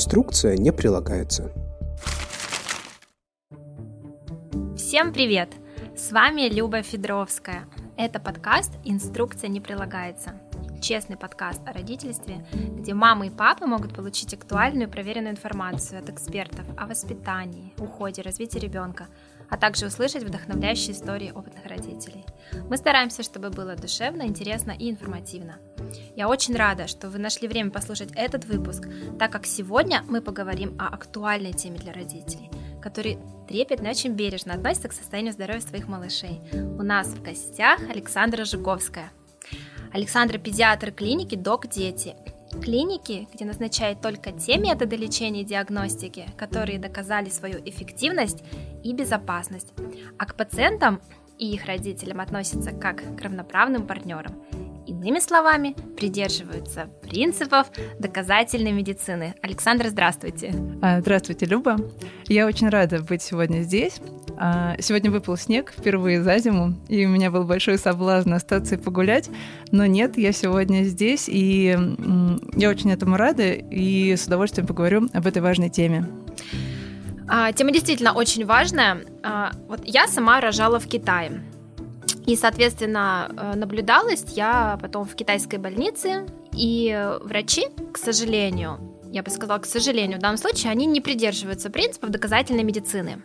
Инструкция не прилагается. Всем привет! С вами Люба Федоровская. Это подкаст «Инструкция не прилагается». Честный подкаст о родительстве, где мамы и папы могут получить актуальную и проверенную информацию от экспертов о воспитании, уходе, развитии ребенка, а также услышать вдохновляющие истории опытных родителей. Мы стараемся, чтобы было душевно, интересно и информативно. Я очень рада, что вы нашли время послушать этот выпуск, так как сегодня мы поговорим о актуальной теме для родителей, который трепетно и очень бережно относится к состоянию здоровья своих малышей. У нас в гостях Александра Жуковская. Александра – педиатр клиники «Док Дети», клиники, где назначают только те методы лечения и диагностики, которые доказали свою эффективность и безопасность, а к пациентам и их родителям относятся как к равноправным партнерам – Иными словами, придерживаются принципов доказательной медицины. Александр, здравствуйте. А, здравствуйте, Люба. Я очень рада быть сегодня здесь. А, сегодня выпал снег впервые за зиму, и у меня был большой соблазн остаться и погулять, но нет, я сегодня здесь, и я очень этому рада, и с удовольствием поговорю об этой важной теме. А, тема действительно очень важная. Вот я сама рожала в Китае. И, соответственно, э, наблюдалась я потом в китайской больнице, и врачи, к сожалению, я бы сказала, к сожалению, в данном случае, они не придерживаются принципов доказательной медицины.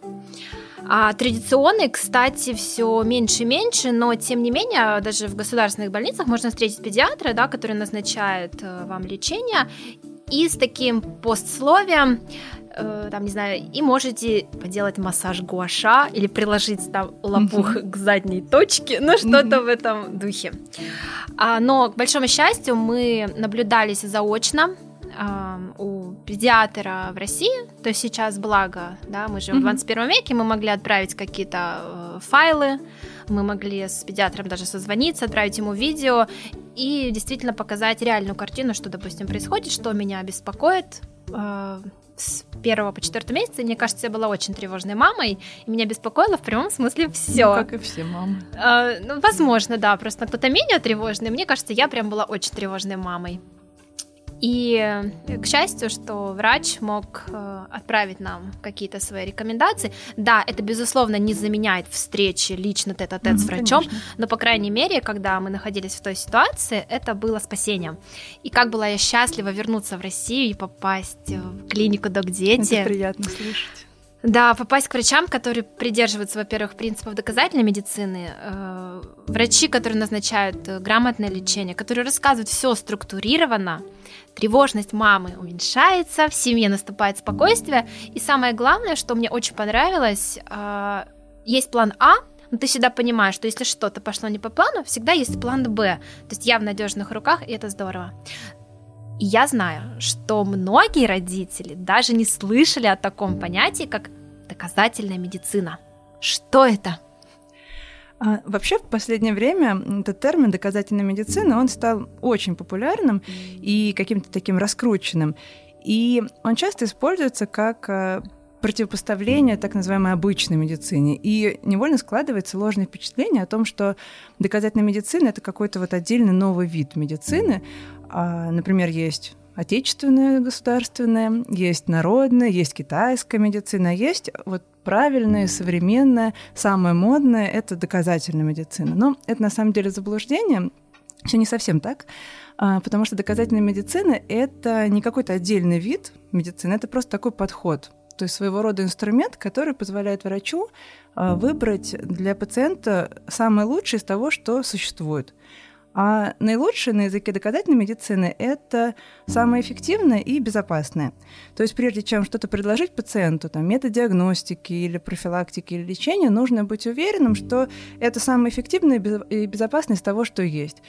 А традиционный, кстати, все меньше и меньше, но тем не менее, даже в государственных больницах можно встретить педиатра, да, который назначает э, вам лечение, и с таким постсловием э, там, не знаю, и можете поделать массаж гуаша или приложить там лопух к задней точке, ну что-то в этом духе. А, но, к большому счастью, мы наблюдались заочно у педиатра в России, то есть сейчас благо, да, мы живем mm-hmm. в 21 веке, мы могли отправить какие-то э, файлы, мы могли с педиатром даже созвониться, отправить ему видео и действительно показать реальную картину, что, допустим, происходит, что меня беспокоит, э, с первого по четвертый месяц, мне кажется, я была очень тревожной мамой, и меня беспокоило в прямом смысле все. Ну, как и все мамы. Э, ну, возможно, да, просто кто-то менее тревожный. Мне кажется, я прям была очень тревожной мамой. И э, к счастью, что врач мог э, отправить нам какие-то свои рекомендации. Да, это, безусловно, не заменяет встречи лично тет-а-тет mm-hmm, с врачом, конечно. но, по крайней мере, когда мы находились в той ситуации, это было спасением. И как была я счастлива вернуться в Россию и попасть в клинику Док Дети. Это приятно слышать. Да, попасть к врачам, которые придерживаются, во-первых, принципов доказательной медицины, э, врачи, которые назначают э, грамотное лечение, которые рассказывают все структурированно, тревожность мамы уменьшается, в семье наступает спокойствие, и самое главное, что мне очень понравилось, э, есть план А, но ты всегда понимаешь, что если что-то пошло не по плану, всегда есть план Б. То есть я в надежных руках, и это здорово. И я знаю, что многие родители даже не слышали о таком понятии, как доказательная медицина. Что это? А, вообще, в последнее время этот термин доказательная медицина, он стал очень популярным и каким-то таким раскрученным. И он часто используется как а, противопоставление так называемой обычной медицине. И невольно складывается ложное впечатление о том, что доказательная медицина — это какой-то вот отдельный новый вид медицины. А, например, есть отечественная государственная, есть народная, есть китайская медицина, есть вот правильная, современная, самая модная — это доказательная медицина. Но это на самом деле заблуждение, все не совсем так, а, потому что доказательная медицина — это не какой-то отдельный вид медицины, это просто такой подход, то есть своего рода инструмент, который позволяет врачу а, выбрать для пациента самое лучшее из того, что существует. А наилучшее на языке доказательной медицины – это самое эффективное и безопасное. То есть прежде чем что-то предложить пациенту, там, метод диагностики или профилактики или лечения, нужно быть уверенным, что это самое эффективное и безопасное из того, что есть.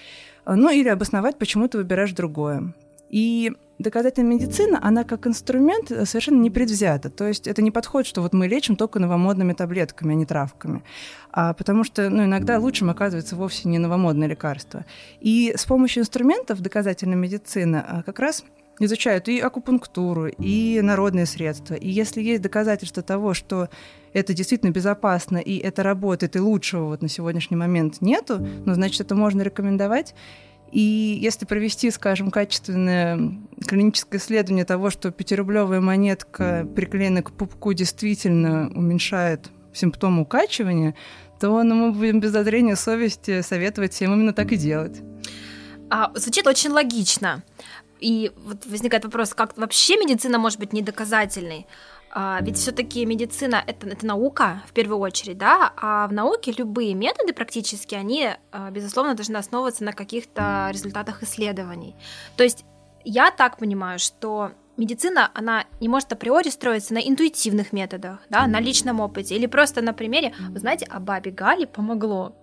Ну или обосновать, почему ты выбираешь другое. И доказательная медицина, она как инструмент совершенно не предвзята. То есть это не подходит, что вот мы лечим только новомодными таблетками, а не травками. А потому что ну, иногда лучшим оказывается вовсе не новомодное лекарство. И с помощью инструментов доказательной медицины а, как раз изучают и акупунктуру, и народные средства. И если есть доказательства того, что это действительно безопасно, и это работает, и лучшего вот на сегодняшний момент нету, ну, значит, это можно рекомендовать. И если провести, скажем, качественное клиническое исследование того, что пятирублевая монетка, приклеенная к пупку, действительно уменьшает симптомы укачивания, то ну, мы будем без зазрения совести советовать всем именно так и делать. А, звучит очень логично. И вот возникает вопрос, как вообще медицина может быть недоказательной? А, ведь все-таки медицина это, это наука в первую очередь, да, а в науке любые методы практически, они, а, безусловно, должны основываться на каких-то результатах исследований. То есть я так понимаю, что медицина, она не может априори строиться на интуитивных методах, да, на личном опыте или просто на примере, вы знаете, а бабе Гали помогло.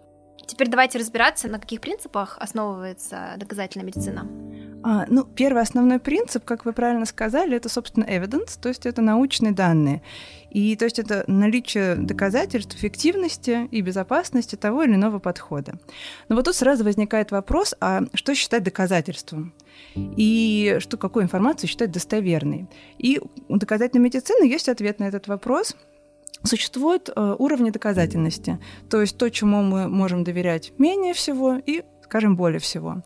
Теперь давайте разбираться, на каких принципах основывается доказательная медицина. А, ну, первый основной принцип, как вы правильно сказали, это, собственно, evidence, то есть это научные данные. И то есть это наличие доказательств эффективности и безопасности того или иного подхода. Но вот тут сразу возникает вопрос, а что считать доказательством? И что, какую информацию считать достоверной? И у доказательной медицины есть ответ на этот вопрос – Существуют э, уровни доказательности, то есть то, чему мы можем доверять менее всего и, скажем, более всего.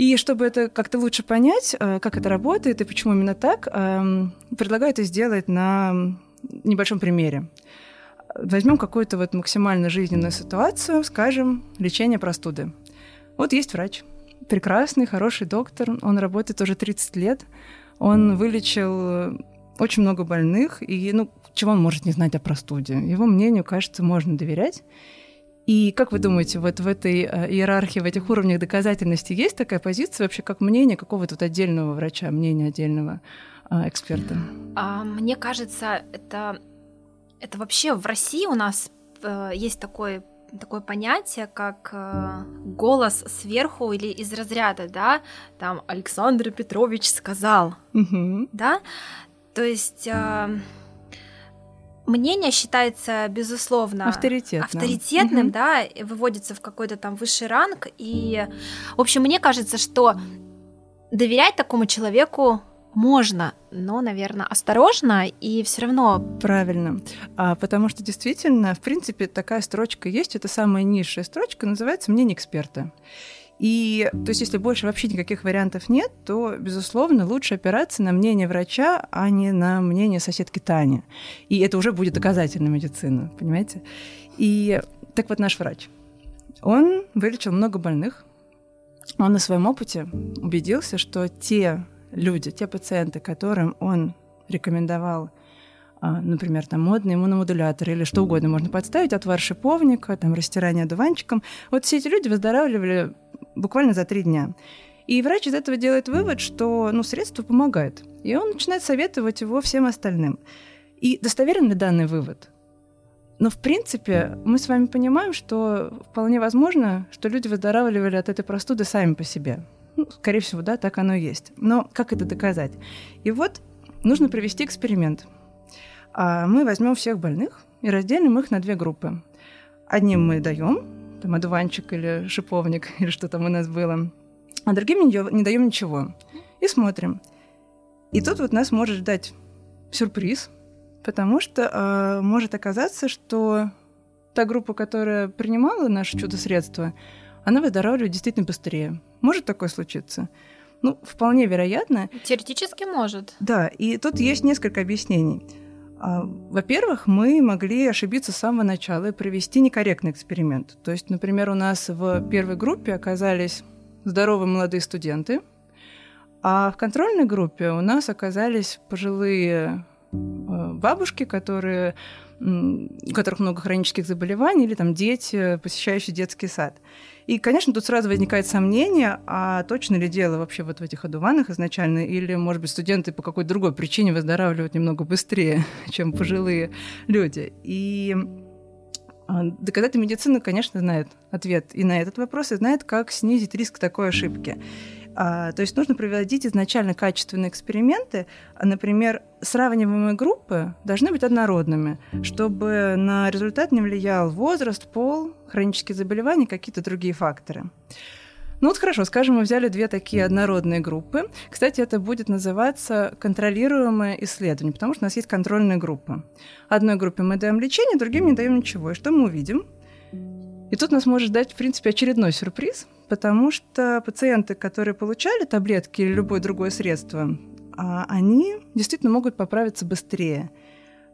И чтобы это как-то лучше понять, э, как это работает и почему именно так, э, предлагаю это сделать на небольшом примере. Возьмем какую-то вот максимально жизненную ситуацию, скажем, лечение простуды. Вот есть врач, прекрасный, хороший доктор, он работает уже 30 лет, он вылечил очень много больных, и, ну, чего он может не знать о простуде? Его мнению, кажется, можно доверять. И как вы думаете, вот в этой э, иерархии, в этих уровнях доказательности есть такая позиция вообще, как мнение какого-то вот отдельного врача, мнение отдельного а, эксперта? А, мне кажется, это, это вообще в России у нас э, есть такой такое понятие, как э, голос сверху или из разряда, да, там Александр Петрович сказал, угу. да, то есть э, мнение считается, безусловно, авторитетным, авторитетным угу. да, выводится в какой-то там высший ранг. И, в общем, мне кажется, что доверять такому человеку можно, но, наверное, осторожно и все равно. Правильно. А, потому что действительно, в принципе, такая строчка есть. Это самая низшая строчка, называется «Мнение эксперта». И то есть, если больше вообще никаких вариантов нет, то, безусловно, лучше опираться на мнение врача, а не на мнение соседки Тани. И это уже будет доказательная медицина, понимаете? И так вот наш врач. Он вылечил много больных. Он на своем опыте убедился, что те люди, те пациенты, которым он рекомендовал а, например, там модный иммуномодулятор или что угодно можно подставить, отвар шиповника, там растирание одуванчиком. Вот все эти люди выздоравливали буквально за три дня. И врач из этого делает вывод, что ну, средство помогает. И он начинает советовать его всем остальным. И достоверен ли данный вывод? Но, в принципе, мы с вами понимаем, что вполне возможно, что люди выздоравливали от этой простуды сами по себе. Ну, скорее всего, да, так оно и есть. Но как это доказать? И вот нужно провести эксперимент. А мы возьмем всех больных и разделим их на две группы. Одним мы даем там одуванчик или шиповник, или что там у нас было. А другим не, не даем ничего. И смотрим. И тут вот нас может ждать сюрприз, потому что э, может оказаться, что та группа, которая принимала наше чудо-средство, она выздоравливает действительно быстрее. Может такое случиться? Ну, вполне вероятно. Теоретически может. Да, и тут есть несколько объяснений. А, во-первых, мы могли ошибиться с самого начала и провести некорректный эксперимент. То есть, например, у нас в первой группе оказались здоровые молодые студенты, а в контрольной группе у нас оказались пожилые э, бабушки, которые, у которых много хронических заболеваний, или там дети, посещающие детский сад. И, конечно, тут сразу возникает сомнение, а точно ли дело вообще вот в этих одуванах изначально, или, может быть, студенты по какой-то другой причине выздоравливают немного быстрее, чем пожилые люди. И а, доказательная медицина, конечно, знает ответ и на этот вопрос, и знает, как снизить риск такой ошибки. А, то есть нужно проводить изначально качественные эксперименты. А, например, сравниваемые группы должны быть однородными, чтобы на результат не влиял возраст, пол, хронические заболевания, какие-то другие факторы. Ну вот хорошо, скажем, мы взяли две такие однородные группы. Кстати, это будет называться контролируемое исследование, потому что у нас есть контрольные группы. Одной группе мы даем лечение, другим не даем ничего. И что мы увидим? И тут нас может ждать, в принципе, очередной сюрприз – потому что пациенты, которые получали таблетки или любое другое средство, а, они действительно могут поправиться быстрее,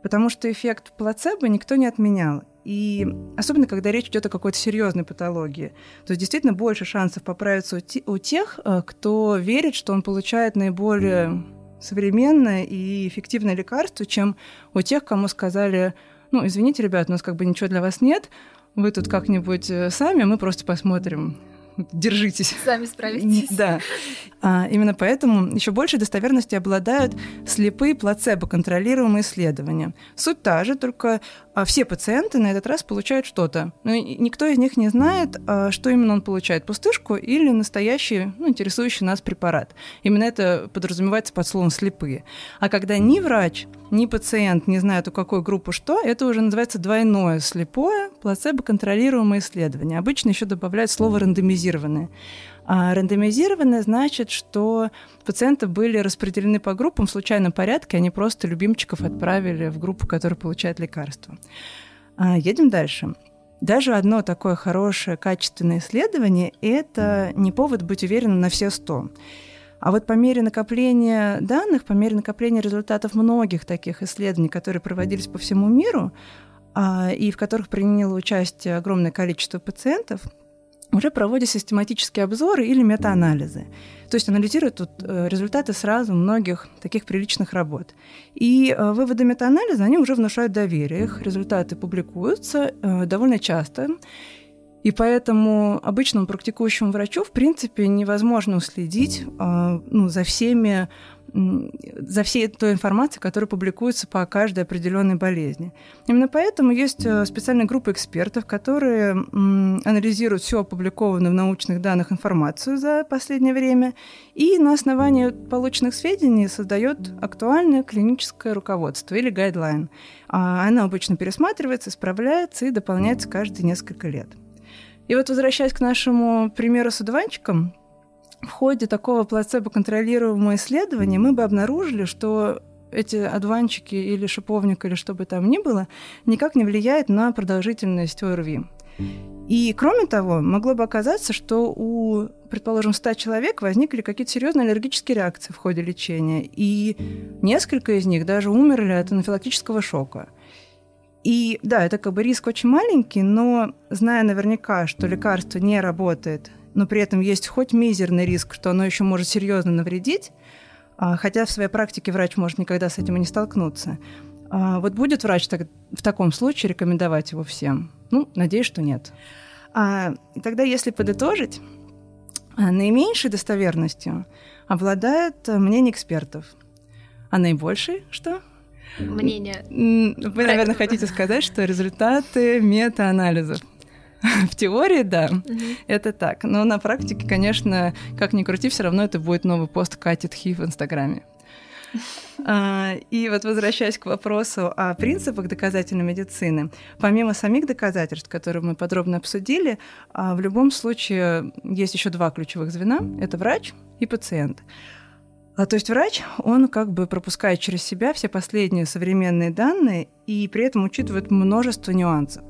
потому что эффект плацебо никто не отменял. И особенно, когда речь идет о какой-то серьезной патологии. То есть действительно больше шансов поправиться у тех, э, кто верит, что он получает наиболее современное и эффективное лекарство, чем у тех, кому сказали, ну, извините, ребят, у нас как бы ничего для вас нет, вы тут как-нибудь э, сами, мы просто посмотрим, держитесь. Сами справитесь. Да. А, именно поэтому еще больше достоверности обладают слепые плацебо-контролируемые исследования. Суть та же, только все пациенты на этот раз получают что-то. Но никто из них не знает, а, что именно он получает, пустышку или настоящий, ну, интересующий нас препарат. Именно это подразумевается под словом «слепые». А когда ни врач, ни пациент не знают, у какой группы что, это уже называется двойное слепое плацебо-контролируемое исследование. Обычно еще добавляют слово «рандомизированное». А рандомизированное значит, что пациенты были распределены по группам в случайном порядке, они просто любимчиков отправили в группу, которая получает лекарства. А, едем дальше. Даже одно такое хорошее, качественное исследование – это не повод быть уверенным на все сто. А вот по мере накопления данных, по мере накопления результатов многих таких исследований, которые проводились по всему миру, а, и в которых приняло участие огромное количество пациентов, уже проводят систематические обзоры или метаанализы. То есть анализируют тут э, результаты сразу многих таких приличных работ. И э, выводы метаанализа, они уже внушают доверие. Их результаты публикуются э, довольно часто. И поэтому обычному практикующему врачу, в принципе, невозможно уследить ну, за всеми за всей той информацией, которая публикуется по каждой определенной болезни. Именно поэтому есть э, специальная группа экспертов, которые анализируют всю опубликованную в научных данных информацию за последнее время и на основании полученных сведений создает актуальное клиническое руководство или гайдлайн. А она обычно пересматривается, исправляется и дополняется каждые несколько лет. И вот возвращаясь к нашему примеру с одуванчиком, в ходе такого плацебо-контролируемого исследования мы бы обнаружили, что эти одуванчики или шиповник или что бы там ни было, никак не влияет на продолжительность ОРВИ. И кроме того, могло бы оказаться, что у, предположим, 100 человек возникли какие-то серьезные аллергические реакции в ходе лечения, и несколько из них даже умерли от анафилактического шока. И да, это как бы риск очень маленький, но зная наверняка, что лекарство не работает но при этом есть хоть мизерный риск, что оно еще может серьезно навредить, а, хотя в своей практике врач может никогда с этим и не столкнуться. А, вот будет врач так, в таком случае рекомендовать его всем? Ну, надеюсь, что нет. А, тогда, если подытожить, а, наименьшей достоверностью обладает мнение экспертов. А наибольшей что? Мнение. Вы, наверное, хотите сказать, что результаты мета-анализов в теории, да, mm-hmm. это так. Но на практике, конечно, как ни крути, все равно это будет новый пост Кати Тхи в Инстаграме. А, и вот возвращаясь к вопросу о принципах доказательной медицины, помимо самих доказательств, которые мы подробно обсудили, а, в любом случае есть еще два ключевых звена – это врач и пациент. А, то есть врач, он как бы пропускает через себя все последние современные данные и при этом учитывает множество нюансов.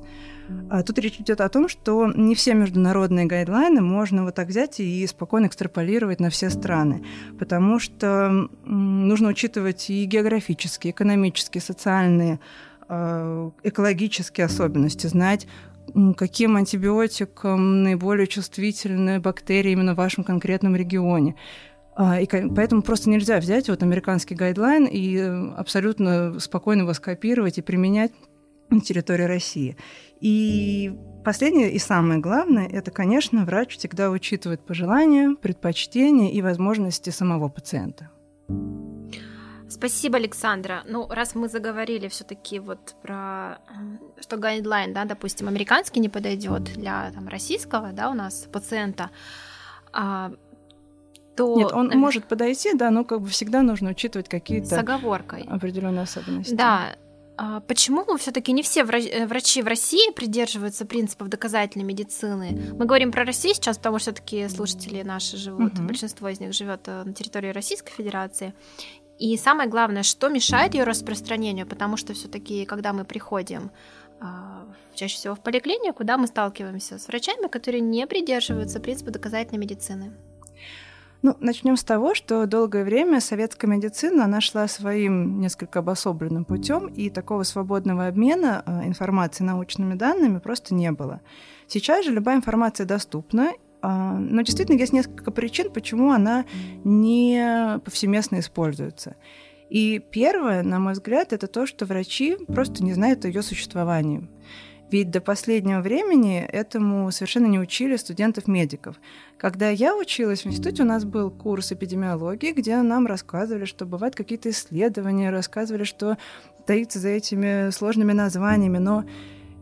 А тут речь идет о том, что не все международные гайдлайны можно вот так взять и спокойно экстраполировать на все страны, потому что нужно учитывать и географические, экономические, социальные, а, экологические особенности, знать, каким антибиотикам наиболее чувствительны бактерии именно в вашем конкретном регионе. А, и поэтому просто нельзя взять вот американский гайдлайн и э, абсолютно спокойно его скопировать и применять на территории России. И последнее и самое главное, это, конечно, врач всегда учитывает пожелания, предпочтения и возможности самого пациента. Спасибо, Александра. Ну, раз мы заговорили все-таки вот про что гайдлайн, да, допустим, американский не подойдет для там, российского, да, у нас пациента, а, то... Нет, он может подойти, да, но как бы всегда нужно учитывать какие-то... С оговоркой. Определенные особенности. Да, а почему все-таки не все э, врачи в России придерживаются принципов доказательной медицины? Мы говорим про Россию сейчас, потому что все-таки слушатели наши живут, угу. большинство из них живет э, на территории Российской Федерации. И самое главное, что мешает ее распространению, потому что все-таки, когда мы приходим а, чаще всего в поликлинику, да, мы сталкиваемся с врачами, которые не придерживаются принципа доказательной медицины. Ну, начнем с того, что долгое время советская медицина, она шла своим несколько обособленным путем, и такого свободного обмена э, информацией научными данными просто не было. Сейчас же любая информация доступна, а, но действительно есть несколько причин, почему она не повсеместно используется. И первое, на мой взгляд, это то, что врачи просто не знают о ее существовании. Ведь до последнего времени этому совершенно не учили студентов-медиков. Когда я училась в институте, у нас был курс эпидемиологии, где нам рассказывали, что бывают какие-то исследования, рассказывали, что таится за этими сложными названиями, но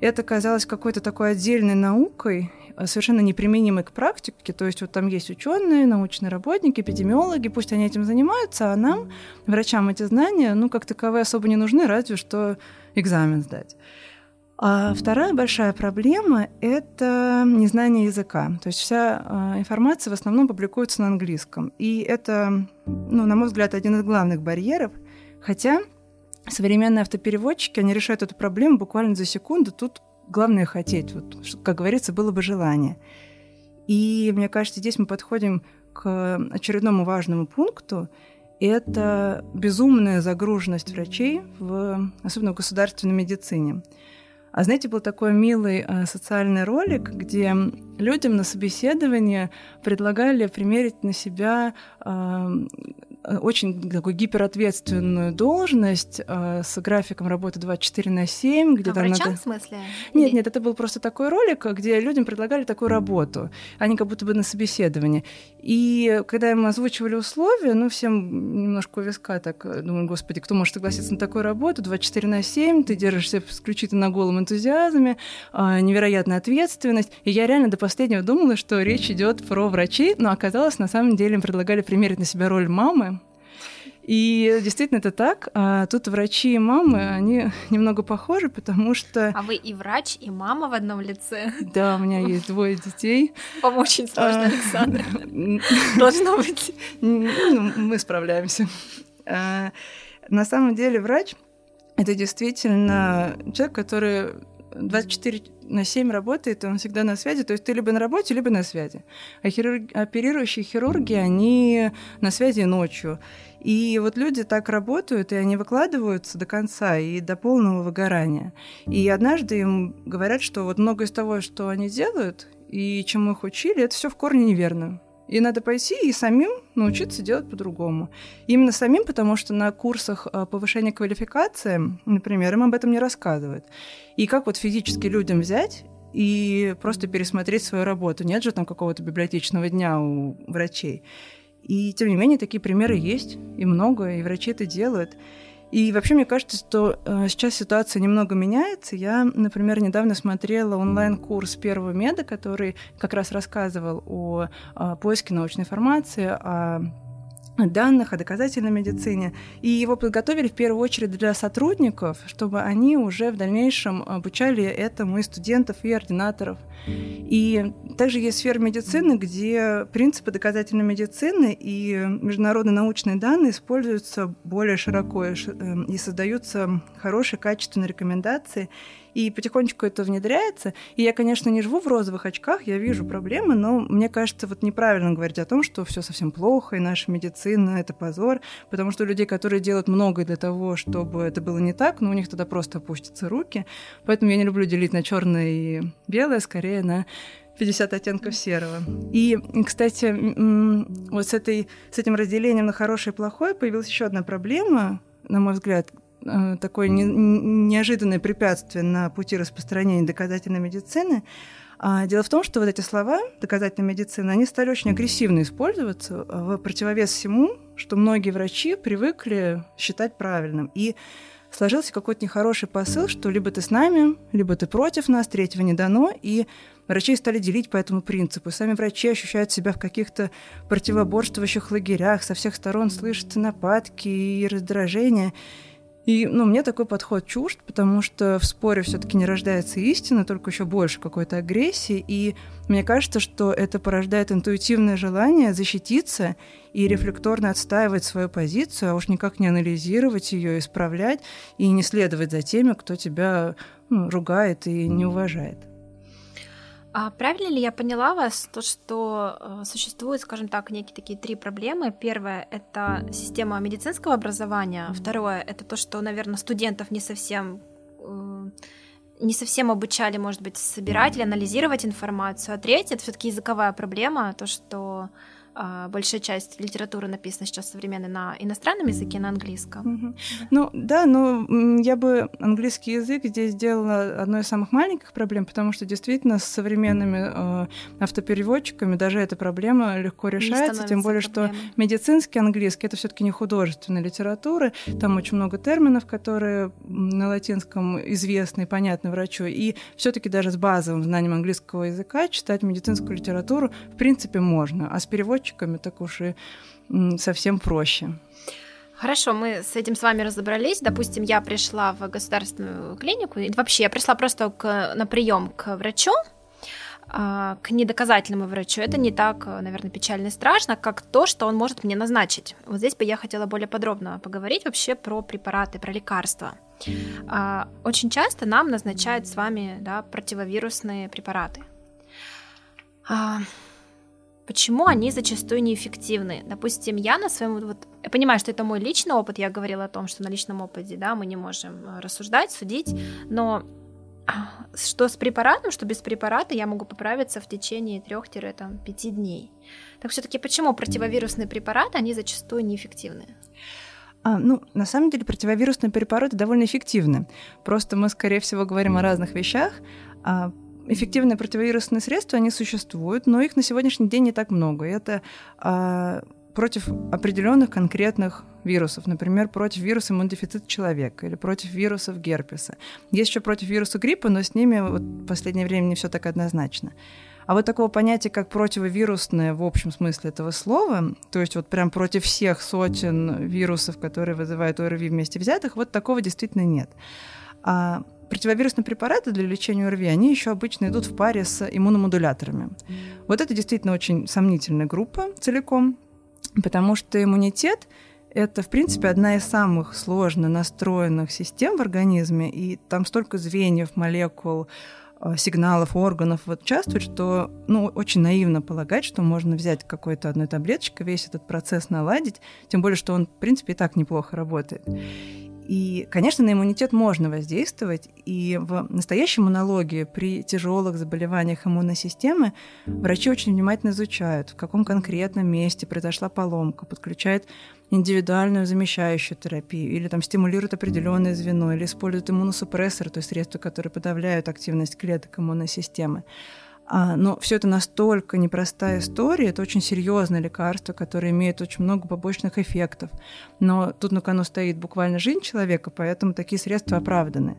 это казалось какой-то такой отдельной наукой, совершенно неприменимой к практике. То есть вот там есть ученые, научные работники, эпидемиологи, пусть они этим занимаются, а нам, врачам, эти знания, ну, как таковые особо не нужны, разве что экзамен сдать. А вторая большая проблема – это незнание языка. То есть вся а, информация в основном публикуется на английском. И это, ну, на мой взгляд, один из главных барьеров. Хотя современные автопереводчики, они решают эту проблему буквально за секунду. Тут главное хотеть. Вот, как говорится, было бы желание. И мне кажется, здесь мы подходим к очередному важному пункту. Это безумная загруженность врачей, в, особенно в государственной медицине. А знаете, был такой милый э, социальный ролик, где людям на собеседование предлагали примерить на себя э, очень такую гиперответственную должность э, с графиком работы 24 на 7, где а там врачам, надо... в смысле? Нет, нет, это был просто такой ролик, где людям предлагали такую работу. Они как будто бы на собеседовании. И когда им озвучивали условия, ну, всем немножко у виска так, э, думаю, господи, кто может согласиться на такую работу? 24 на 7, ты держишься исключительно на голом энтузиазме, э, невероятная ответственность. И я реально до последнего думала, что речь идет про врачей, но оказалось, на самом деле им предлагали примерить на себя роль мамы, и действительно это так. А тут врачи и мамы, они немного похожи, потому что... А вы и врач, и мама в одном лице? Да, у меня есть двое детей. Вам очень сложно, а, Александр. Должно быть. Ну, мы справляемся. А, на самом деле врач — это действительно человек, который 24 на 7 работает, он всегда на связи. То есть ты либо на работе, либо на связи. А хирург... оперирующие хирурги, они на связи ночью. И вот люди так работают, и они выкладываются до конца и до полного выгорания. И однажды им говорят, что вот многое из того, что они делают, и чему их учили, это все в корне неверно. И надо пойти и самим научиться делать по-другому. Именно самим, потому что на курсах а, повышения квалификации, например, им об этом не рассказывают. И как вот физически людям взять и просто пересмотреть свою работу. Нет же там какого-то библиотечного дня у врачей. И тем не менее такие примеры есть, и много, и врачи это делают. И вообще мне кажется, что э, сейчас ситуация немного меняется. Я, например, недавно смотрела онлайн-курс первого меда, который как раз рассказывал о, о поиске научной информации, о данных о доказательной медицине. И его подготовили в первую очередь для сотрудников, чтобы они уже в дальнейшем обучали этому и студентов, и ординаторов. И также есть сфера медицины, где принципы доказательной медицины и международные научные данные используются более широко и эм, создаются хорошие качественные рекомендации и потихонечку это внедряется. И я, конечно, не живу в розовых очках, я вижу проблемы, но мне кажется, вот неправильно говорить о том, что все совсем плохо, и наша медицина — это позор, потому что у людей, которые делают многое для того, чтобы это было не так, но ну, у них тогда просто опустятся руки. Поэтому я не люблю делить на черное и белое, скорее на 50 оттенков серого. И, кстати, вот с, этой, с этим разделением на хорошее и плохое появилась еще одна проблема, на мой взгляд, такое не, неожиданное препятствие на пути распространения доказательной медицины. А дело в том, что вот эти слова доказательной медицины, они стали очень агрессивно использоваться в противовес всему, что многие врачи привыкли считать правильным. И сложился какой-то нехороший посыл, что либо ты с нами, либо ты против нас, третьего не дано, и врачей стали делить по этому принципу. Сами врачи ощущают себя в каких-то противоборствующих лагерях, со всех сторон слышатся нападки и раздражения. И, ну, мне такой подход чужд, потому что в споре все-таки не рождается истина, только еще больше какой-то агрессии. И мне кажется, что это порождает интуитивное желание защититься и рефлекторно отстаивать свою позицию, а уж никак не анализировать ее, исправлять и не следовать за теми, кто тебя ну, ругает и не уважает. А правильно ли я поняла вас, то, что э, существуют, скажем так, некие такие три проблемы? Первое — это система медицинского образования. Второе — это то, что, наверное, студентов не совсем э, не совсем обучали, может быть, собирать или анализировать информацию. А третье — это все-таки языковая проблема, то, что большая часть литературы написана сейчас современной на иностранном языке, на английском. Угу. Ну да, но я бы английский язык здесь сделала одной из самых маленьких проблем, потому что действительно с современными э, автопереводчиками даже эта проблема легко решается, тем более проблемой. что медицинский английский это все-таки не художественная литература, там очень много терминов, которые на латинском известны и понятны врачу, и все-таки даже с базовым знанием английского языка читать медицинскую литературу в принципе можно, а с переводчиком разработчиками, так уж и совсем проще. Хорошо, мы с этим с вами разобрались. Допустим, я пришла в государственную клинику, и вообще я пришла просто к, на прием к врачу, а, к недоказательному врачу. Это не так, наверное, печально и страшно, как то, что он может мне назначить. Вот здесь бы я хотела более подробно поговорить вообще про препараты, про лекарства. А, очень часто нам назначают с вами да, противовирусные препараты. Почему они зачастую неэффективны. Допустим, я на своем... Вот, я понимаю, что это мой личный опыт, я говорила о том, что на личном опыте да, мы не можем э, рассуждать, судить, но что с препаратом, что без препарата я могу поправиться в течение 3-5 дней. Так все-таки почему противовирусные препараты, они зачастую неэффективны? А, ну, на самом деле противовирусные препараты довольно эффективны. Просто мы, скорее всего, говорим о разных вещах. А эффективные противовирусные средства, они существуют, но их на сегодняшний день не так много. Это а, против определенных конкретных вирусов, например, против вируса иммунодефицита человека или против вирусов герпеса. Есть еще против вируса гриппа, но с ними вот в последнее время не все так однозначно. А вот такого понятия, как противовирусное в общем смысле этого слова, то есть вот прям против всех сотен вирусов, которые вызывают ОРВИ вместе взятых, вот такого действительно нет. А противовирусные препараты для лечения ОРВИ, они еще обычно идут в паре с иммуномодуляторами. Вот это действительно очень сомнительная группа целиком, потому что иммунитет это, в принципе, одна из самых сложно настроенных систем в организме, и там столько звеньев, молекул, э, сигналов, органов вот участвует, что ну, очень наивно полагать, что можно взять какой-то одной таблеточкой, весь этот процесс наладить, тем более, что он, в принципе, и так неплохо работает. И, конечно, на иммунитет можно воздействовать, и в настоящей иммунологии при тяжелых заболеваниях иммунной системы врачи очень внимательно изучают, в каком конкретном месте произошла поломка, подключают индивидуальную замещающую терапию, или там стимулируют определенное звено, или используют иммуносупрессоры, то есть средства, которые подавляют активность клеток иммунной системы. А, но все это настолько непростая история, это очень серьезное лекарство, которое имеет очень много побочных эффектов. Но тут на кону стоит буквально жизнь человека, поэтому такие средства оправданы.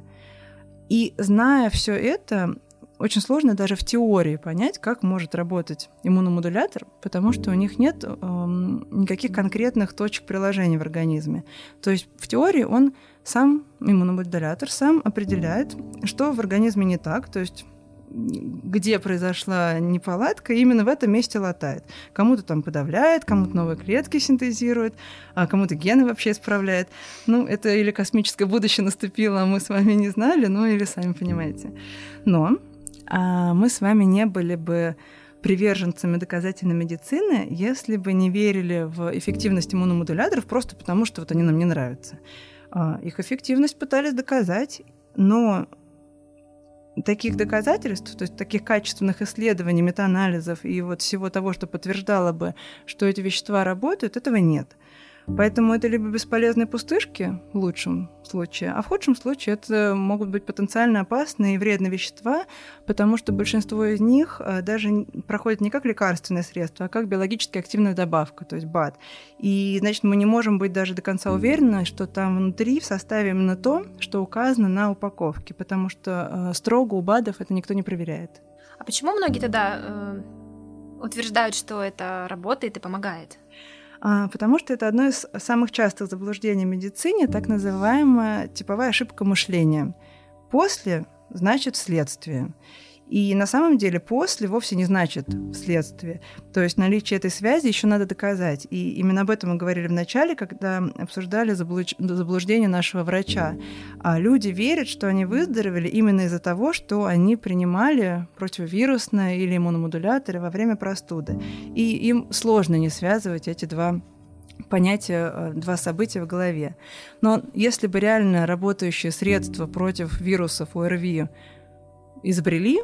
И зная все это, очень сложно даже в теории понять, как может работать иммуномодулятор, потому что у них нет эм, никаких конкретных точек приложения в организме. То есть в теории он сам, иммуномодулятор, сам определяет, что в организме не так, то есть где произошла неполадка, именно в этом месте латает. Кому-то там подавляет, кому-то новые клетки синтезирует, а кому-то гены вообще исправляет. Ну, это или космическое будущее наступило, а мы с вами не знали, ну или сами понимаете. Но а, мы с вами не были бы приверженцами доказательной медицины, если бы не верили в эффективность иммуномодуляторов просто потому, что вот они нам не нравятся. А, их эффективность пытались доказать, но таких доказательств, то есть таких качественных исследований, метаанализов и вот всего того, что подтверждало бы, что эти вещества работают, этого нет. Поэтому это либо бесполезные пустышки в лучшем случае, а в худшем случае это могут быть потенциально опасные и вредные вещества, потому что большинство из них э, даже проходят не как лекарственное средство, а как биологически активная добавка, то есть БАД. И, значит, мы не можем быть даже до конца уверены, что там внутри в составе именно то, что указано на упаковке, потому что э, строго у БАДов это никто не проверяет. А почему многие тогда э, утверждают, что это работает и помогает? А, потому что это одно из самых частых заблуждений в медицине, так называемая типовая ошибка мышления. После значит следствие. И на самом деле после вовсе не значит следствие. То есть наличие этой связи еще надо доказать. И именно об этом мы говорили в начале, когда обсуждали заблуждение нашего врача. А люди верят, что они выздоровели именно из-за того, что они принимали противовирусное или иммуномодуляторы во время простуды. И им сложно не связывать эти два понятия, э, два события в голове. Но если бы реально работающие средства против вирусов ОРВИ изобрели,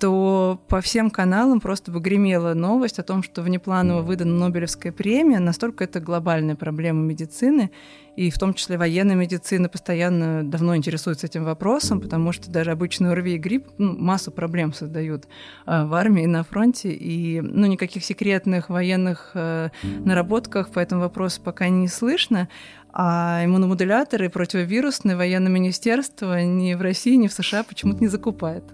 то по всем каналам просто бы гремела новость о том, что внепланово выдана Нобелевская премия. Настолько это глобальная проблема медицины, и в том числе военная медицина постоянно давно интересуется этим вопросом, потому что даже обычный ОРВИ и грипп ну, массу проблем создают э, в армии на фронте, и ну, никаких секретных военных э, наработках по этому вопросу пока не слышно. А иммуномодуляторы противовирусные военное министерство ни в России, ни в США почему-то не закупает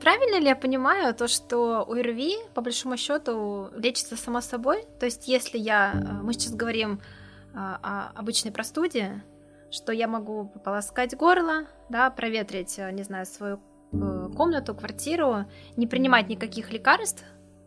правильно ли я понимаю то, что ОРВИ, по большому счету, лечится само собой? То есть, если я, э, мы сейчас говорим э, о обычной простуде, что я могу полоскать горло, да, проветрить, э, не знаю, свою комнату, квартиру, не принимать никаких лекарств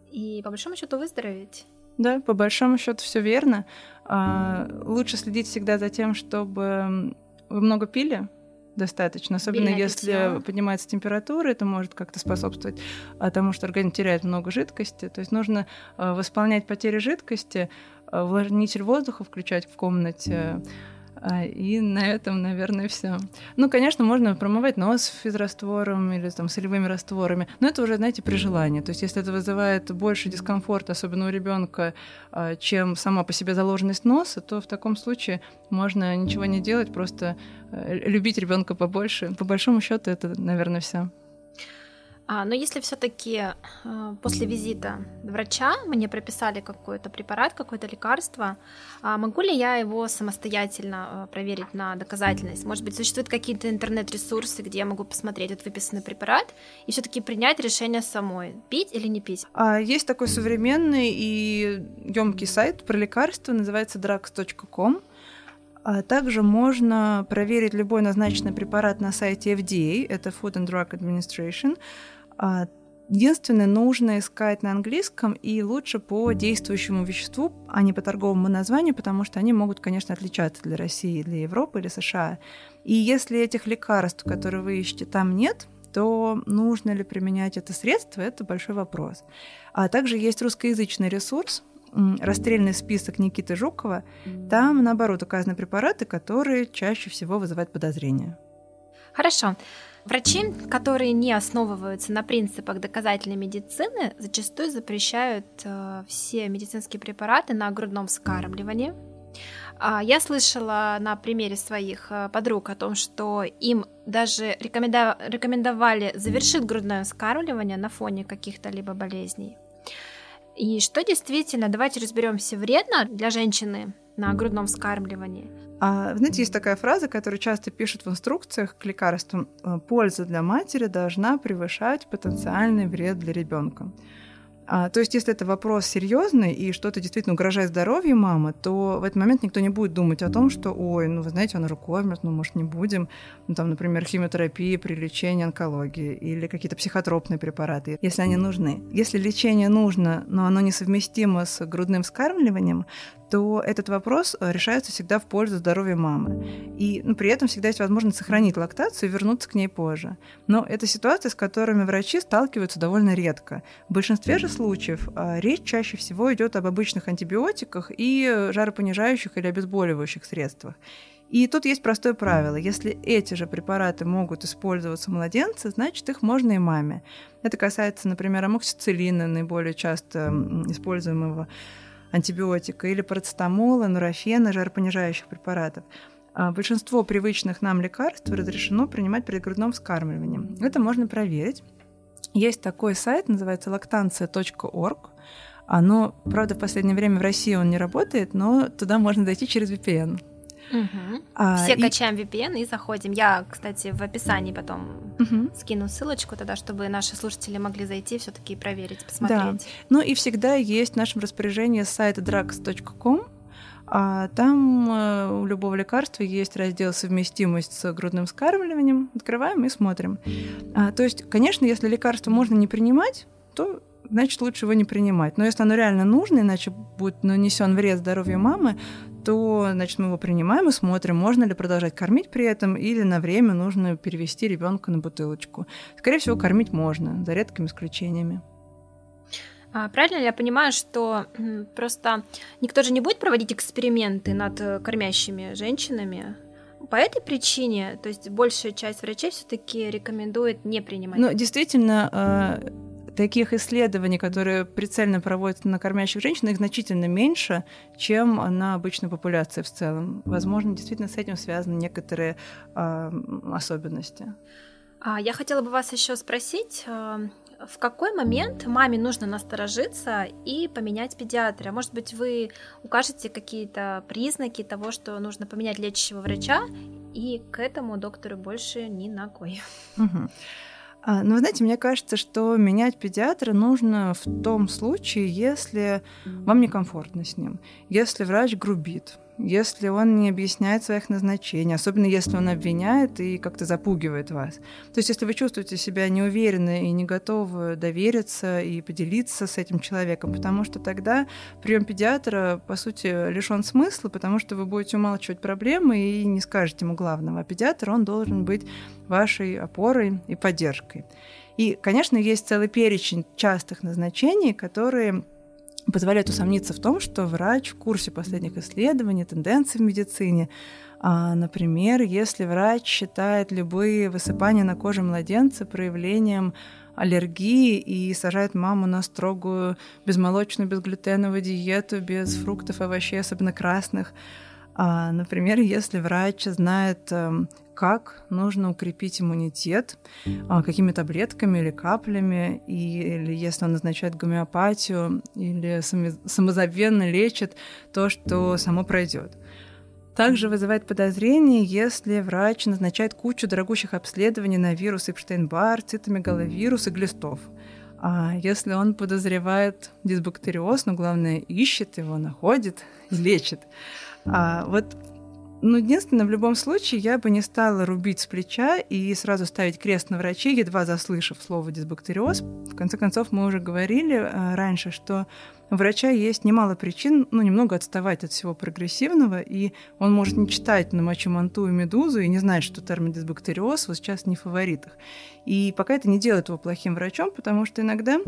и, по большому счету, выздороветь. Да, по большому счету все верно. А, лучше следить всегда за тем, чтобы вы много пили, достаточно, особенно Бельное если питье. поднимается температура, это может как-то способствовать а, тому, что организм теряет много жидкости. То есть нужно а, восполнять потери жидкости, увлажнитель воздуха включать в комнате, и на этом, наверное, все. Ну, конечно, можно промывать нос физраствором или там солевыми растворами, но это уже, знаете, при желании. То есть, если это вызывает больше дискомфорта, особенно у ребенка, а, чем сама по себе заложенность носа, то в таком случае можно ничего не делать, просто э, любить ребенка побольше. По большому счету, это, наверное, все. А, но если все-таки э, после визита врача мне прописали какой-то препарат, какое-то лекарство, а могу ли я его самостоятельно э, проверить на доказательность? Может быть, существуют какие-то интернет-ресурсы, где я могу посмотреть этот выписанный препарат и все-таки принять решение самой, пить или не пить? А, есть такой современный и емкий сайт про лекарства, называется drugs.com. А также можно проверить любой назначенный препарат на сайте FDA, это Food and Drug Administration. А, единственное, нужно искать на английском и лучше по действующему веществу, а не по торговому названию, потому что они могут, конечно, отличаться для России, для Европы или США. И если этих лекарств, которые вы ищете, там нет, то нужно ли применять это средство, это большой вопрос. А также есть русскоязычный ресурс, расстрельный список Никиты Жукова, там, наоборот, указаны препараты, которые чаще всего вызывают подозрения. Хорошо. Врачи, которые не основываются на принципах доказательной медицины, зачастую запрещают э, все медицинские препараты на грудном вскармливании. А, я слышала на примере своих э, подруг о том, что им даже рекомендовали завершить грудное вскармливание на фоне каких-то либо болезней. И что действительно, давайте разберемся, вредно для женщины на грудном вскармливании. А, знаете, есть такая фраза, которую часто пишут в инструкциях к лекарствам. «Э, Польза для матери должна превышать потенциальный вред для ребенка. А, то есть, если это вопрос серьезный и что-то действительно угрожает здоровью мамы, то в этот момент никто не будет думать о том, что, ой, ну вы знаете, он кормит, ну может не будем, ну там, например, химиотерапия при лечении онкологии или какие-то психотропные препараты, если они нужны. Если лечение нужно, но оно несовместимо с грудным вскармливанием, то этот вопрос э, решается всегда в пользу здоровья мамы. И ну, при этом всегда есть возможность сохранить лактацию и вернуться к ней позже. Но это ситуация, с которыми врачи сталкиваются довольно редко. В большинстве же случаев а, речь чаще всего идет об обычных антибиотиках и жаропонижающих или обезболивающих средствах. И тут есть простое правило. Если эти же препараты могут использоваться младенцы, значит, их можно и маме. Это касается, например, амоксициллина, наиболее часто используемого антибиотика, или парацетамола, нурофена, жаропонижающих препаратов. А большинство привычных нам лекарств разрешено принимать при грудном вскармливании. Это можно проверить. Есть такой сайт, называется лактанция.орг. Оно, правда, в последнее время в России он не работает, но туда можно дойти через VPN. Угу. А, Все и... качаем VPN и заходим. Я, кстати, в описании потом угу. скину ссылочку тогда, чтобы наши слушатели могли зайти все-таки проверить, посмотреть. Да. Ну и всегда есть в нашем распоряжении сайт drugs.com, а там э, у любого лекарства есть раздел совместимость с грудным вскармливанием. Открываем и смотрим. А, то есть, конечно, если лекарство можно не принимать, то значит лучше его не принимать. Но если оно реально нужно, иначе будет нанесен вред здоровью мамы, то значит, мы его принимаем и смотрим, можно ли продолжать кормить при этом, или на время нужно перевести ребенка на бутылочку. Скорее всего, кормить можно, за редкими исключениями. А, правильно ли я понимаю, что просто никто же не будет проводить эксперименты над э, кормящими женщинами? По этой причине, то есть большая часть врачей все-таки рекомендует не принимать. Ну, действительно, э, таких исследований, которые прицельно проводятся на кормящих женщин, их значительно меньше, чем на обычной популяции в целом. Возможно, действительно с этим связаны некоторые э, особенности. А, я хотела бы вас еще спросить, в какой момент маме нужно насторожиться и поменять педиатра? Может быть, вы укажете какие-то признаки того, что нужно поменять лечащего врача, и к этому доктору больше ни ногой. Угу. Ну, знаете, мне кажется, что менять педиатра нужно в том случае, если вам некомфортно с ним, если врач грубит, если он не объясняет своих назначений, особенно если он обвиняет и как-то запугивает вас. То есть, если вы чувствуете себя неуверенно и не готовы довериться и поделиться с этим человеком, потому что тогда прием педиатра, по сути, лишен смысла, потому что вы будете умалчивать проблемы и не скажете ему главного. А педиатр, он должен быть вашей опорой и поддержкой. И, конечно, есть целый перечень частых назначений, которые позволяет усомниться в том, что врач в курсе последних исследований, тенденций в медицине. А, например, если врач считает любые высыпания на коже младенца проявлением аллергии и сажает маму на строгую безмолочную, безглютеновую диету, без фруктов, овощей, особенно красных. А, например, если врач знает эм, как нужно укрепить иммунитет, а, какими таблетками или каплями, или если он назначает гомеопатию, или самозабвенно лечит то, что само пройдет. Также вызывает подозрение, если врач назначает кучу дорогущих обследований на вирус Эпштейн-Бар, цитомегаловирус и глистов. А если он подозревает дисбактериоз, но главное ищет его, находит и лечит. А вот ну, единственное, в любом случае, я бы не стала рубить с плеча и сразу ставить крест на врачей, едва заслышав слово дисбактериоз. В конце концов, мы уже говорили э, раньше, что у врача есть немало причин, ну, немного отставать от всего прогрессивного, и он может не читать на мочеманту и медузу и не знать, что термин дисбактериоз вот сейчас не в фаворитах. И пока это не делает его плохим врачом, потому что иногда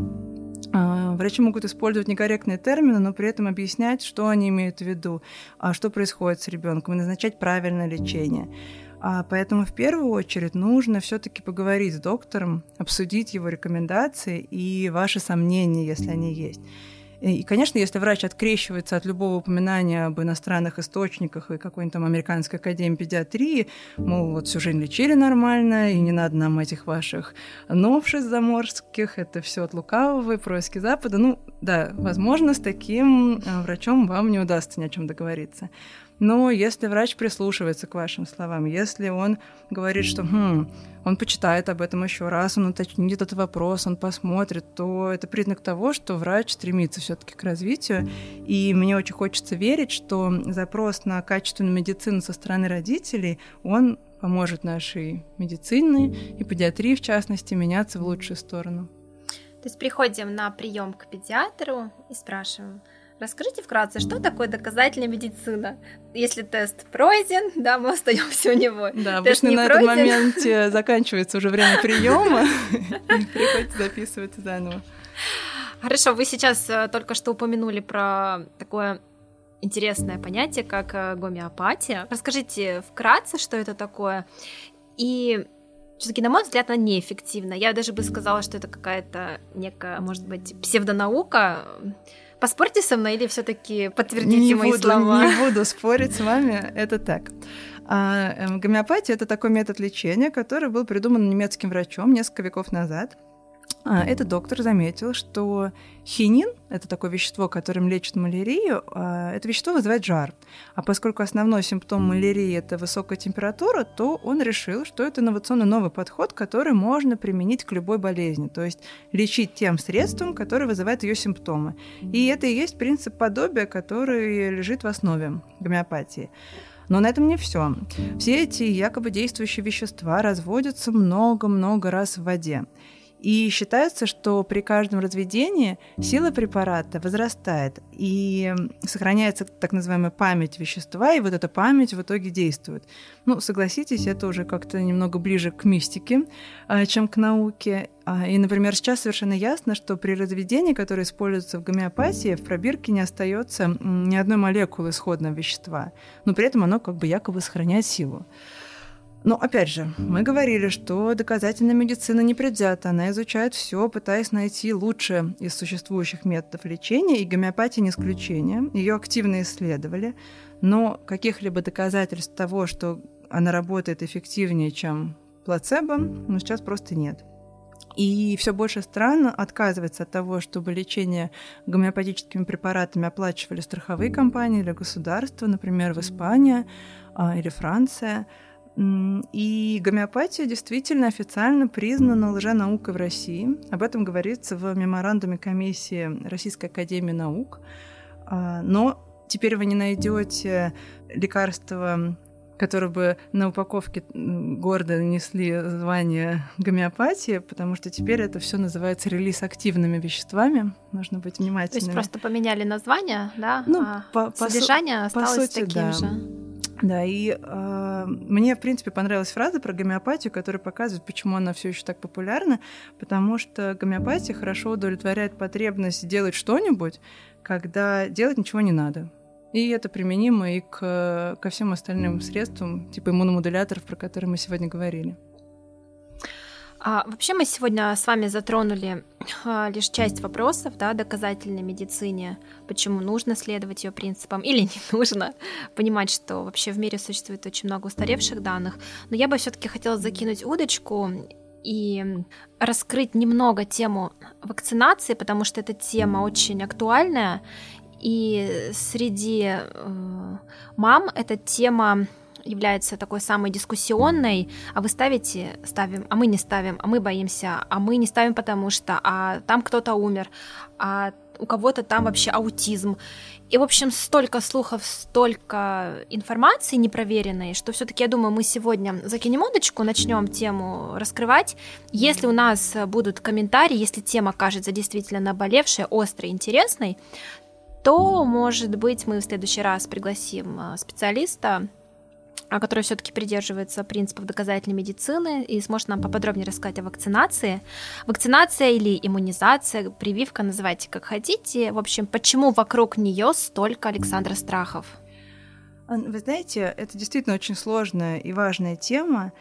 врачи могут использовать некорректные термины, но при этом объяснять, что они имеют в виду, а что происходит с ребенком, и назначать правильное лечение. А поэтому в первую очередь нужно все-таки поговорить с доктором, обсудить его рекомендации и ваши сомнения, если они есть. И, конечно, если врач открещивается от любого упоминания об иностранных источниках и какой-нибудь там американской академии педиатрии, мол, вот всю жизнь лечили нормально, и не надо нам этих ваших новшеств заморских, это все от лукавого и происки Запада. Ну, да, возможно, с таким э, врачом вам не удастся ни о чем договориться. Но если врач прислушивается к вашим словам, если он говорит, что хм, он почитает об этом еще раз, он уточнит этот вопрос, он посмотрит, то это признак того, что врач стремится все-таки к развитию. И мне очень хочется верить, что запрос на качественную медицину со стороны родителей, он поможет нашей медицине и педиатрии, в частности, меняться в лучшую сторону. То есть приходим на прием к педиатру и спрашиваем, Расскажите вкратце, что такое доказательная медицина? Если тест пройден, да, мы остаемся у него. Да, тест обычно на пройден. этом моменте заканчивается уже время приема, приходится записывать заново. Хорошо, вы сейчас э, только что упомянули про такое интересное понятие, как э, гомеопатия. Расскажите вкратце, что это такое, и все-таки, на мой взгляд, она неэффективна. Я даже бы сказала, что это какая-то некая, может быть, псевдонаука, Поспорьте со мной или все-таки подтвердите не мои буду, слова? Не буду спорить с вами, это так. А, эм, гомеопатия – это такой метод лечения, который был придуман немецким врачом несколько веков назад. А, этот доктор заметил, что хинин, это такое вещество, которым лечат малярию, а, это вещество вызывает жар. А поскольку основной симптом малярии – это высокая температура, то он решил, что это инновационный новый подход, который можно применить к любой болезни, то есть лечить тем средством, которое вызывает ее симптомы. И это и есть принцип подобия, который лежит в основе гомеопатии. Но на этом не все. Все эти якобы действующие вещества разводятся много-много раз в воде. И считается, что при каждом разведении сила препарата возрастает, и сохраняется так называемая память вещества, и вот эта память в итоге действует. Ну, согласитесь, это уже как-то немного ближе к мистике, а, чем к науке. А, и, например, сейчас совершенно ясно, что при разведении, которое используется в гомеопатии, в пробирке не остается ни одной молекулы исходного вещества, но при этом оно как бы якобы сохраняет силу. Но опять же, мы говорили, что доказательная медицина не предвзята, она изучает все, пытаясь найти лучшее из существующих методов лечения, и гомеопатия не исключение. Ее активно исследовали, но каких-либо доказательств того, что она работает эффективнее, чем плацебо, ну, сейчас просто нет. И все больше стран отказывается от того, чтобы лечение гомеопатическими препаратами оплачивали страховые компании или государства, например, в Испании а, или Франция. И гомеопатия действительно официально признана лженаукой в России. Об этом говорится в меморандуме комиссии Российской академии наук. А, но теперь вы не найдете лекарства, которые бы на упаковке гордо несли звание гомеопатии, потому что теперь это все называется релиз активными веществами. Нужно быть внимательным. То есть просто поменяли название, да? Ну, а по, содержание по, осталось сути, таким да. же. Да, и э, мне, в принципе, понравилась фраза про гомеопатию, которая показывает, почему она все еще так популярна, потому что гомеопатия хорошо удовлетворяет потребность делать что-нибудь, когда делать ничего не надо. И это применимо и к, ко всем остальным средствам, типа иммуномодуляторов, про которые мы сегодня говорили. А, вообще мы сегодня с вами затронули а, лишь часть вопросов да, доказательной медицине, почему нужно следовать ее принципам или не нужно, понимать, что вообще в мире существует очень много устаревших данных. Но я бы все-таки хотела закинуть удочку и раскрыть немного тему вакцинации, потому что эта тема очень актуальная, и среди э, мам эта тема является такой самой дискуссионной, а вы ставите, ставим, а мы не ставим, а мы боимся, а мы не ставим потому что, а там кто-то умер, а у кого-то там вообще аутизм. И, в общем, столько слухов, столько информации непроверенной, что все-таки, я думаю, мы сегодня закинем удочку, начнем тему раскрывать. Если у нас будут комментарии, если тема кажется действительно наболевшей, острой, интересной, то, может быть, мы в следующий раз пригласим э, специалиста, а, который все-таки придерживается принципов доказательной медицины и сможет нам поподробнее рассказать о вакцинации. Вакцинация или иммунизация, прививка, называйте как хотите. В общем, почему вокруг нее столько Александра страхов? Вы знаете, это действительно очень сложная и важная тема.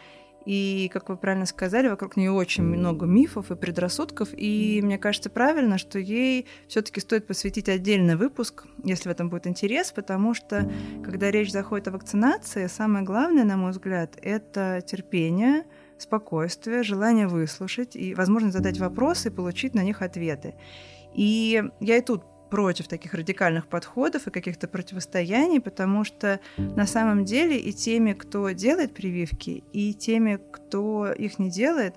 И, как вы правильно сказали, вокруг нее очень много мифов и предрассудков. И мне кажется правильно, что ей все-таки стоит посвятить отдельный выпуск, если в этом будет интерес, потому что, когда речь заходит о вакцинации, самое главное, на мой взгляд, это терпение, спокойствие, желание выслушать и возможность задать вопросы и получить на них ответы. И я и тут против таких радикальных подходов и каких-то противостояний, потому что на самом деле и теми, кто делает прививки, и теми, кто их не делает,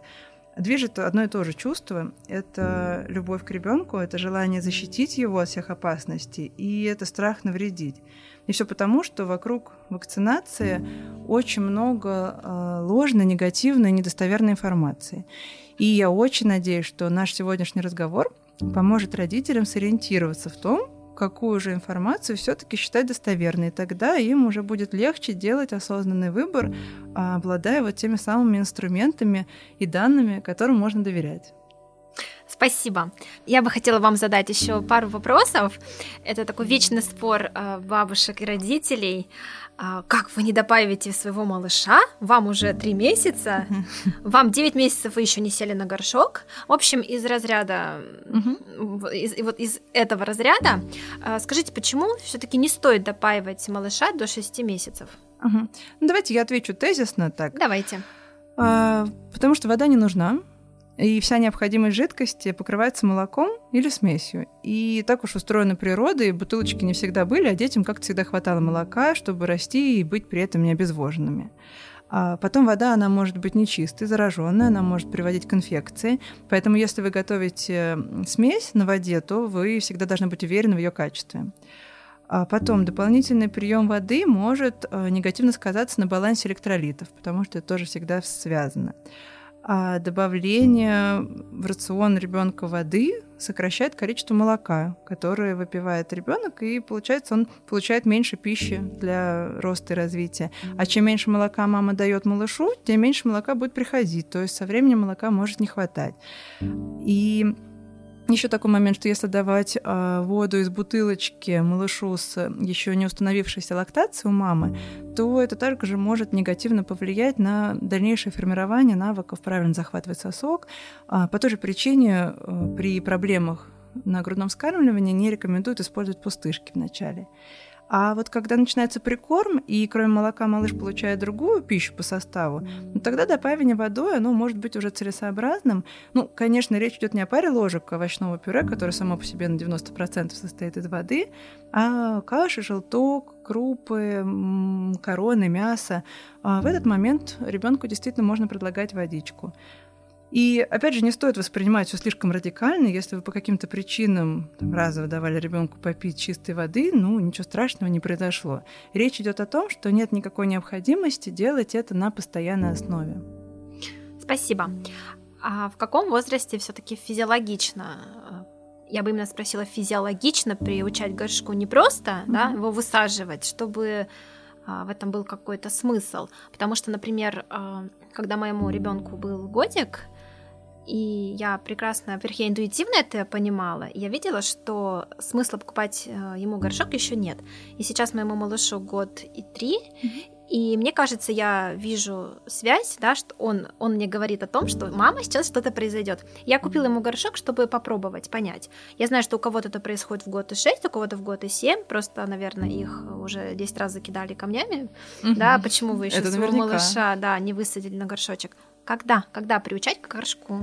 движет одно и то же чувство. Это любовь к ребенку, это желание защитить его от всех опасностей, и это страх навредить. И все потому, что вокруг вакцинации очень много э, ложной, негативной, недостоверной информации. И я очень надеюсь, что наш сегодняшний разговор – поможет родителям сориентироваться в том, какую же информацию все-таки считать достоверной. Тогда им уже будет легче делать осознанный выбор, а, обладая вот теми самыми инструментами и данными, которым можно доверять. Спасибо. Я бы хотела вам задать еще пару вопросов. Это такой вечный спор а, бабушек и родителей. А, как вы не добавите своего малыша? Вам уже три месяца, вам 9 месяцев вы еще не сели на горшок. В общем, из разряда, из, вот из этого разряда, а, скажите, почему все-таки не стоит допаивать малыша до 6 месяцев? Ну, давайте я отвечу тезисно так. Давайте. А, потому что вода не нужна. И вся необходимость жидкости покрывается молоком или смесью. И так уж устроена природа, и бутылочки не всегда были, а детям как-то всегда хватало молока, чтобы расти и быть при этом не обезвоженными. А потом вода, она может быть нечистой, зараженная, она может приводить к инфекции. Поэтому если вы готовите смесь на воде, то вы всегда должны быть уверены в ее качестве. А потом дополнительный прием воды может э, негативно сказаться на балансе электролитов, потому что это тоже всегда связано. А добавление в рацион ребенка воды сокращает количество молока, которое выпивает ребенок, и получается, он получает меньше пищи для роста и развития. А чем меньше молока мама дает малышу, тем меньше молока будет приходить. То есть со временем молока может не хватать. И еще такой момент, что если давать э, воду из бутылочки малышу с еще не установившейся лактацией у мамы, то это также может негативно повлиять на дальнейшее формирование навыков правильно захватывать сосок. А по той же причине э, при проблемах на грудном вскармливании не рекомендуют использовать пустышки вначале. А вот когда начинается прикорм, и кроме молока малыш получает другую пищу по составу, ну, тогда добавление водой, оно может быть уже целесообразным. Ну, конечно, речь идет не о паре ложек овощного пюре, которое само по себе на 90% состоит из воды, а каши, желток, крупы, короны, мясо. А в этот момент ребенку действительно можно предлагать водичку. И опять же, не стоит воспринимать все слишком радикально. Если вы по каким-то причинам там, разово давали ребенку попить чистой воды, ну ничего страшного не произошло. Речь идет о том, что нет никакой необходимости делать это на постоянной основе. Спасибо. А в каком возрасте все-таки физиологично э, я бы именно спросила, физиологично приучать горшку не просто mm-hmm. да, его высаживать, чтобы а, в этом был какой-то смысл. Потому что, например, а, когда моему ребенку был годик, и я прекрасно, во-первых, я интуитивно это понимала, и я видела, что смысла покупать э, ему горшок еще нет. И сейчас моему малышу год и три, mm-hmm. И мне кажется, я вижу связь, да, что он, он мне говорит о том, что мама, сейчас что-то произойдет. Я купила ему горшок, чтобы попробовать, понять. Я знаю, что у кого-то это происходит в год и 6, у кого-то в год и 7, просто, наверное, их уже 10 раз закидали камнями, угу. да, почему вы еще своего малыша, да, не высадили на горшочек. Когда? Когда приучать к горшку?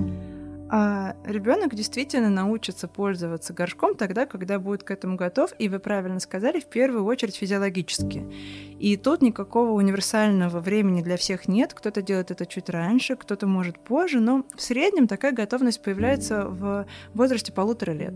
А ребенок действительно научится пользоваться горшком тогда, когда будет к этому готов, и вы правильно сказали, в первую очередь физиологически. И тут никакого универсального времени для всех нет. Кто-то делает это чуть раньше, кто-то может позже, но в среднем такая готовность появляется в возрасте полутора лет.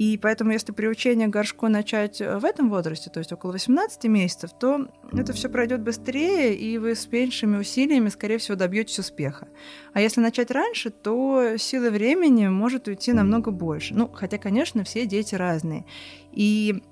И поэтому, если приучение к горшку начать э, в этом возрасте, то есть около 18 месяцев, то это все пройдет быстрее, и вы с меньшими усилиями, скорее всего, добьетесь успеха. А если начать раньше, то силы времени может уйти намного больше. Ну, хотя, конечно, все дети разные. И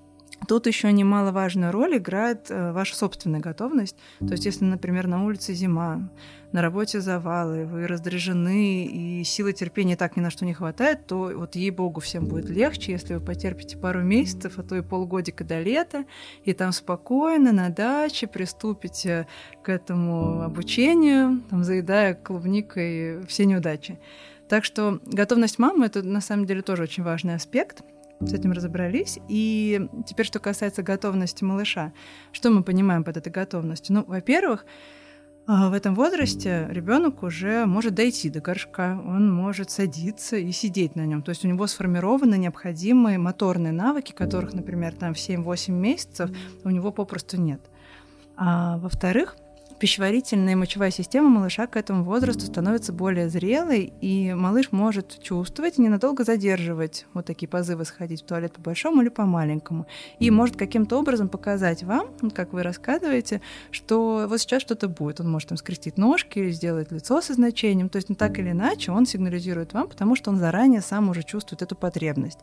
Тут еще немаловажную роль играет э, ваша собственная готовность. То есть, если, например, на улице зима, на работе завалы, вы раздражены, и силы терпения так ни на что не хватает, то вот ей-богу всем будет легче, если вы потерпите пару месяцев, а то и полгодика до лета, и там спокойно на даче приступите к этому обучению, там, заедая клубникой все неудачи. Так что готовность мамы — это на самом деле тоже очень важный аспект — с этим разобрались. И теперь, что касается готовности малыша, что мы понимаем под этой готовностью? Ну, во-первых, в этом возрасте ребенок уже может дойти до горшка, он может садиться и сидеть на нем. То есть у него сформированы необходимые моторные навыки, которых, например, там в 7-8 месяцев у него попросту нет. А во-вторых, пищеварительная и мочевая система малыша к этому возрасту становится более зрелой, и малыш может чувствовать и ненадолго задерживать вот такие позывы сходить в туалет по большому или по маленькому. И может каким-то образом показать вам, как вы рассказываете, что вот сейчас что-то будет. Он может там скрестить ножки или сделать лицо со значением. То есть, ну так или иначе, он сигнализирует вам, потому что он заранее сам уже чувствует эту потребность.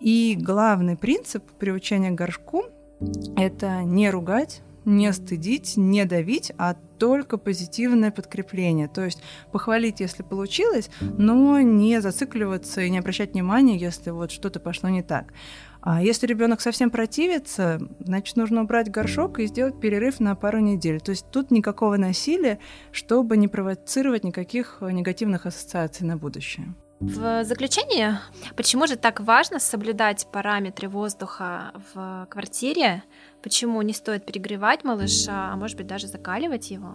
И главный принцип приучения к горшку — это не ругать, не стыдить, не давить, а только позитивное подкрепление. То есть похвалить, если получилось, но не зацикливаться и не обращать внимания, если вот что-то пошло не так. А если ребенок совсем противится, значит, нужно убрать горшок и сделать перерыв на пару недель. То есть тут никакого насилия, чтобы не провоцировать никаких негативных ассоциаций на будущее. В заключение, почему же так важно соблюдать параметры воздуха в квартире? Почему не стоит перегревать малыша, а может быть даже закаливать его?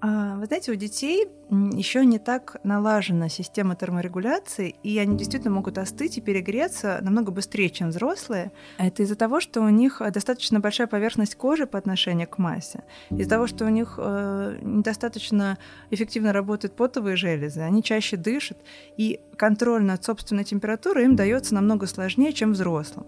А, вы знаете, у детей еще не так налажена система терморегуляции, и они действительно могут остыть и перегреться намного быстрее, чем взрослые. Это из-за того, что у них достаточно большая поверхность кожи по отношению к массе, из-за того, что у них э, недостаточно эффективно работают потовые железы, они чаще дышат, и контроль над собственной температурой им дается намного сложнее, чем взрослым.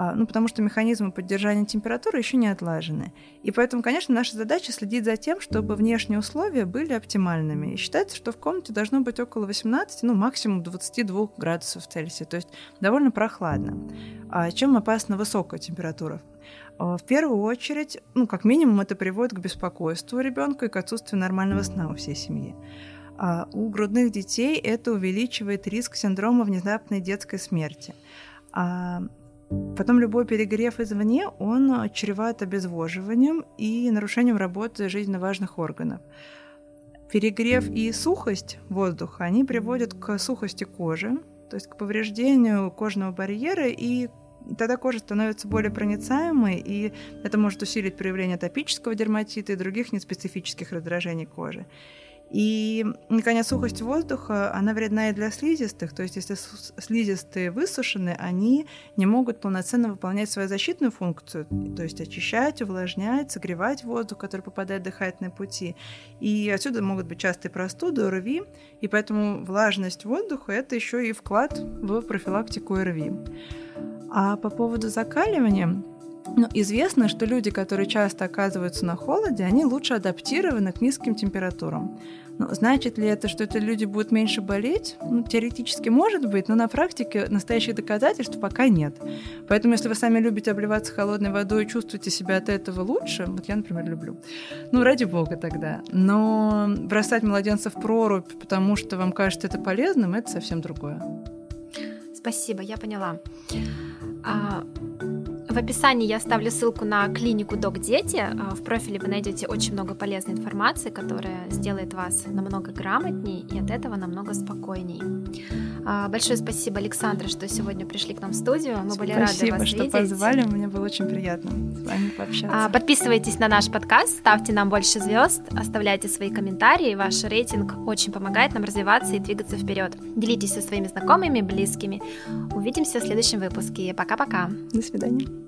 А, ну, потому что механизмы поддержания температуры еще не отлажены. И поэтому, конечно, наша задача следить за тем, чтобы внешние условия были оптимальными. И считается, что в комнате должно быть около 18, ну, максимум 22 градусов Цельсия, то есть довольно прохладно. А чем опасна высокая температура? А, в первую очередь, ну, как минимум, это приводит к беспокойству ребенка и к отсутствию нормального сна у всей семьи. А у грудных детей это увеличивает риск синдрома внезапной детской смерти. А Потом любой перегрев извне, он чреват обезвоживанием и нарушением работы жизненно важных органов. Перегрев и сухость воздуха, они приводят к сухости кожи, то есть к повреждению кожного барьера, и тогда кожа становится более проницаемой, и это может усилить проявление топического дерматита и других неспецифических раздражений кожи. И, наконец, сухость воздуха, она вредна и для слизистых, то есть если слизистые высушены, они не могут полноценно выполнять свою защитную функцию, то есть очищать, увлажнять, согревать воздух, который попадает в дыхательные пути. И отсюда могут быть частые простуды, ОРВИ, и поэтому влажность воздуха – это еще и вклад в профилактику ОРВИ. А по поводу закаливания, ну, известно, что люди, которые часто оказываются на холоде, они лучше адаптированы к низким температурам. Но значит ли это, что эти люди будут меньше болеть? Ну, теоретически может быть, но на практике настоящих доказательств пока нет. Поэтому, если вы сами любите обливаться холодной водой и чувствуете себя от этого лучше, вот я, например, люблю, ну, ради бога тогда. Но бросать младенца в прорубь, потому что вам кажется это полезным, это совсем другое. Спасибо, я поняла. А, в описании я оставлю ссылку на клинику Док Дети. А, в профиле вы найдете очень много полезной информации, которая сделает вас намного грамотнее и от этого намного спокойней. А, большое спасибо, Александра, что сегодня пришли к нам в студию. Мы спасибо, были рады вас Спасибо, что видеть. позвали. Мне было очень приятно с вами пообщаться. Подписывайтесь на наш подкаст, ставьте нам больше звезд, оставляйте свои комментарии. Ваш рейтинг очень помогает нам развиваться и двигаться вперед. Делитесь со своими знакомыми, близкими. Увидимся в следующем выпуске. Пока-пока. До свидания.